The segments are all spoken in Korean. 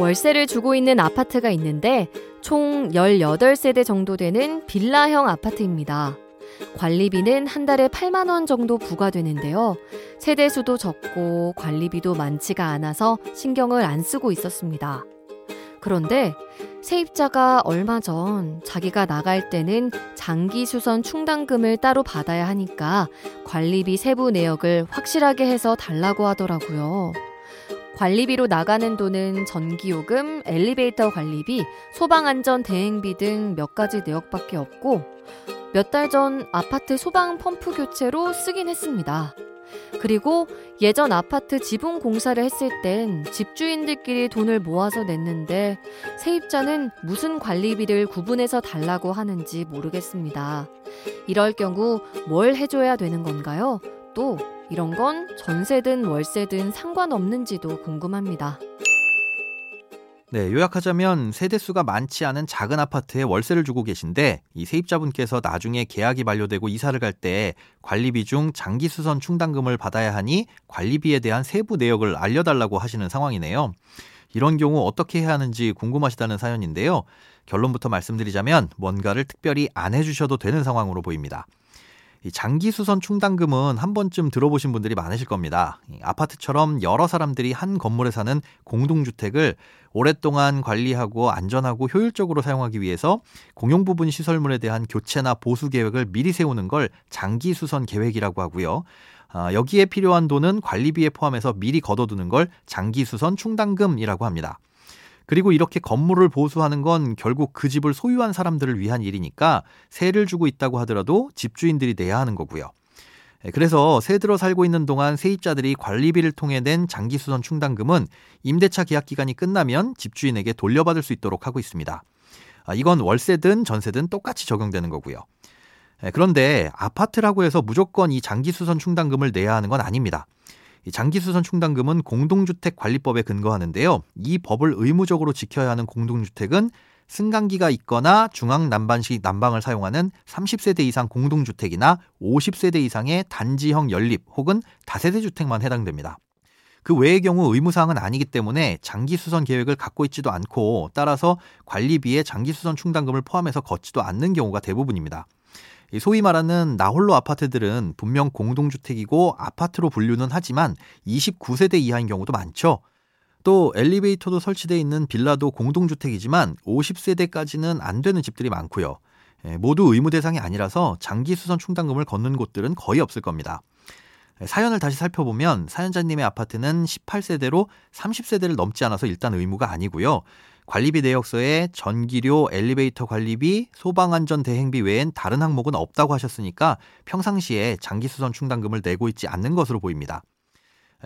월세를 주고 있는 아파트가 있는데 총 18세대 정도 되는 빌라형 아파트입니다. 관리비는 한 달에 8만 원 정도 부과되는데요. 세대 수도 적고 관리비도 많지가 않아서 신경을 안 쓰고 있었습니다. 그런데 세입자가 얼마 전 자기가 나갈 때는 장기 수선 충당금을 따로 받아야 하니까 관리비 세부 내역을 확실하게 해서 달라고 하더라고요. 관리비로 나가는 돈은 전기요금, 엘리베이터 관리비, 소방안전 대행비 등 몇 가지 내역밖에 없고 몇 달 전 아파트 소방 펌프 교체로 쓰긴 했습니다. 그리고 예전 아파트 지붕 공사를 했을 땐 집주인들끼리 돈을 모아서 냈는데 세입자는 무슨 관리비를 구분해서 달라고 하는지 모르겠습니다. 이럴 경우 뭘 해줘야 되는 건가요? 또 이런 건 전세든 월세든 상관없는지도 궁금합니다. 네, 요약하자면 세대수가 많지 않은 작은 아파트에 월세를 주고 계신데 이 세입자분께서 나중에 계약이 만료되고 이사를 갈 때 관리비 중 장기 수선 충당금을 받아야 하니 관리비에 대한 세부 내역을 알려달라고 하시는 상황이네요. 이런 경우 어떻게 해야 하는지 궁금하시다는 사연인데요. 결론부터 말씀드리자면 뭔가를 특별히 안 해주셔도 되는 상황으로 보입니다. 이 장기 수선 충당금은 한 번쯤 들어보신 분들이 많으실 겁니다. 아파트처럼 여러 사람들이 한 건물에 사는 공동주택을 오랫동안 관리하고 안전하고 효율적으로 사용하기 위해서 공용 부분 시설물에 대한 교체나 보수 계획을 미리 세우는 걸 장기 수선 계획이라고 하고요. 아, 여기에 필요한 돈은 관리비에 포함해서 미리 걷어두는 걸 장기 수선 충당금이라고 합니다. 그리고 이렇게 건물을 보수하는 건 결국 그 집을 소유한 사람들을 위한 일이니까 세를 주고 있다고 하더라도 집주인들이 내야 하는 거고요. 예, 그래서 새 들어 살고 있는 동안 세입자들이 관리비를 통해 낸 장기수선 충당금은 임대차 계약 기간이 끝나면 집주인에게 돌려받을 수 있도록 하고 있습니다. 아, 이건 월세든 전세든 똑같이 적용되는 거고요. 예, 그런데 아파트라고 해서 무조건 이 장기수선 충당금을 내야 하는 건 아닙니다. 장기수선 충당금은 공동주택 관리법에 근거하는데요. 이 법을 의무적으로 지켜야 하는 공동주택은 승강기가 있거나 중앙 난방식 난방을 사용하는 30세대 이상 공동주택이나 50세대 이상의 단지형 연립 혹은 다세대 주택만 해당됩니다. 그 외의 경우 의무사항은 아니기 때문에 장기수선 계획을 갖고 있지도 않고 따라서 관리비에 장기수선 충당금을 포함해서 걷지도 않는 경우가 대부분입니다. 소위 말하는 나홀로 아파트들은 분명 공동주택이고 아파트로 분류는 하지만 29세대 이하인 경우도 많죠. 또 엘리베이터도 설치되어 있는 빌라도 공동주택이지만 50세대까지는 안 되는 집들이 많고요. 예, 모두 의무 대상이 아니라서 장기 수선 충당금을 걷는 곳들은 거의 없을 겁니다. 예, 사연을 다시 살펴보면 사연자님의 아파트는 18세대로 30세대를 넘지 않아서 일단 의무가 아니고요. 관리비 내역서에 전기료, 엘리베이터 관리비, 소방안전 대행비 외엔 다른 항목은 없다고 하셨으니까 평상시에 장기수선 충당금을 내고 있지 않는 것으로 보입니다.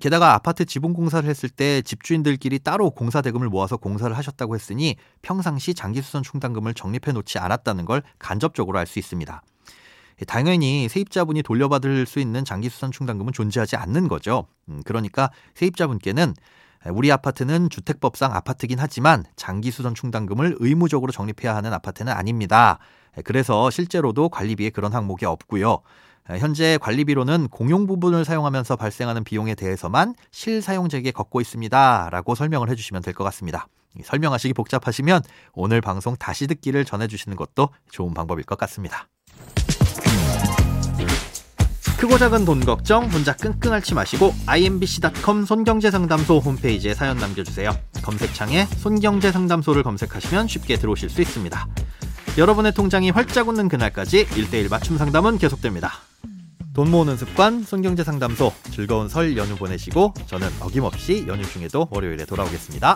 게다가 아파트 지붕 공사를 했을 때 집주인들끼리 따로 공사 대금을 모아서 공사를 하셨다고 했으니 평상시 장기수선 충당금을 적립해 놓지 않았다는 걸 간접적으로 알 수 있습니다. 당연히 세입자분이 돌려받을 수 있는 장기수선 충당금은 존재하지 않는 거죠. 음, 그러니까 세입자분께는 우리 아파트는 주택법상 아파트긴 하지만 장기 수선 충당금을 의무적으로 적립해야 하는 아파트는 아닙니다. 그래서 실제로도 관리비에 그런 항목이 없고요. 현재 관리비로는 공용 부분을 사용하면서 발생하는 비용에 대해서만 실사용자에게 걷고 있습니다. 라고 설명을 해주시면 될 것 같습니다. 설명하시기 복잡하시면 오늘 방송 다시 듣기를 전해주시는 것도 좋은 방법일 것 같습니다. 크고 작은 돈 걱정 혼자 끙끙 앓지 마시고 imbc.com 손경제 상담소 홈페이지에 사연 남겨주세요. 검색창에 손경제 상담소를 검색하시면 쉽게 들어오실 수 있습니다. 여러분의 통장이 활짝 웃는 그날까지 1대1 맞춤 상담은 계속됩니다. 돈 모으는 습관 손경제 상담소 즐거운 설 연휴 보내시고 저는 어김없이 연휴 중에도 월요일에 돌아오겠습니다.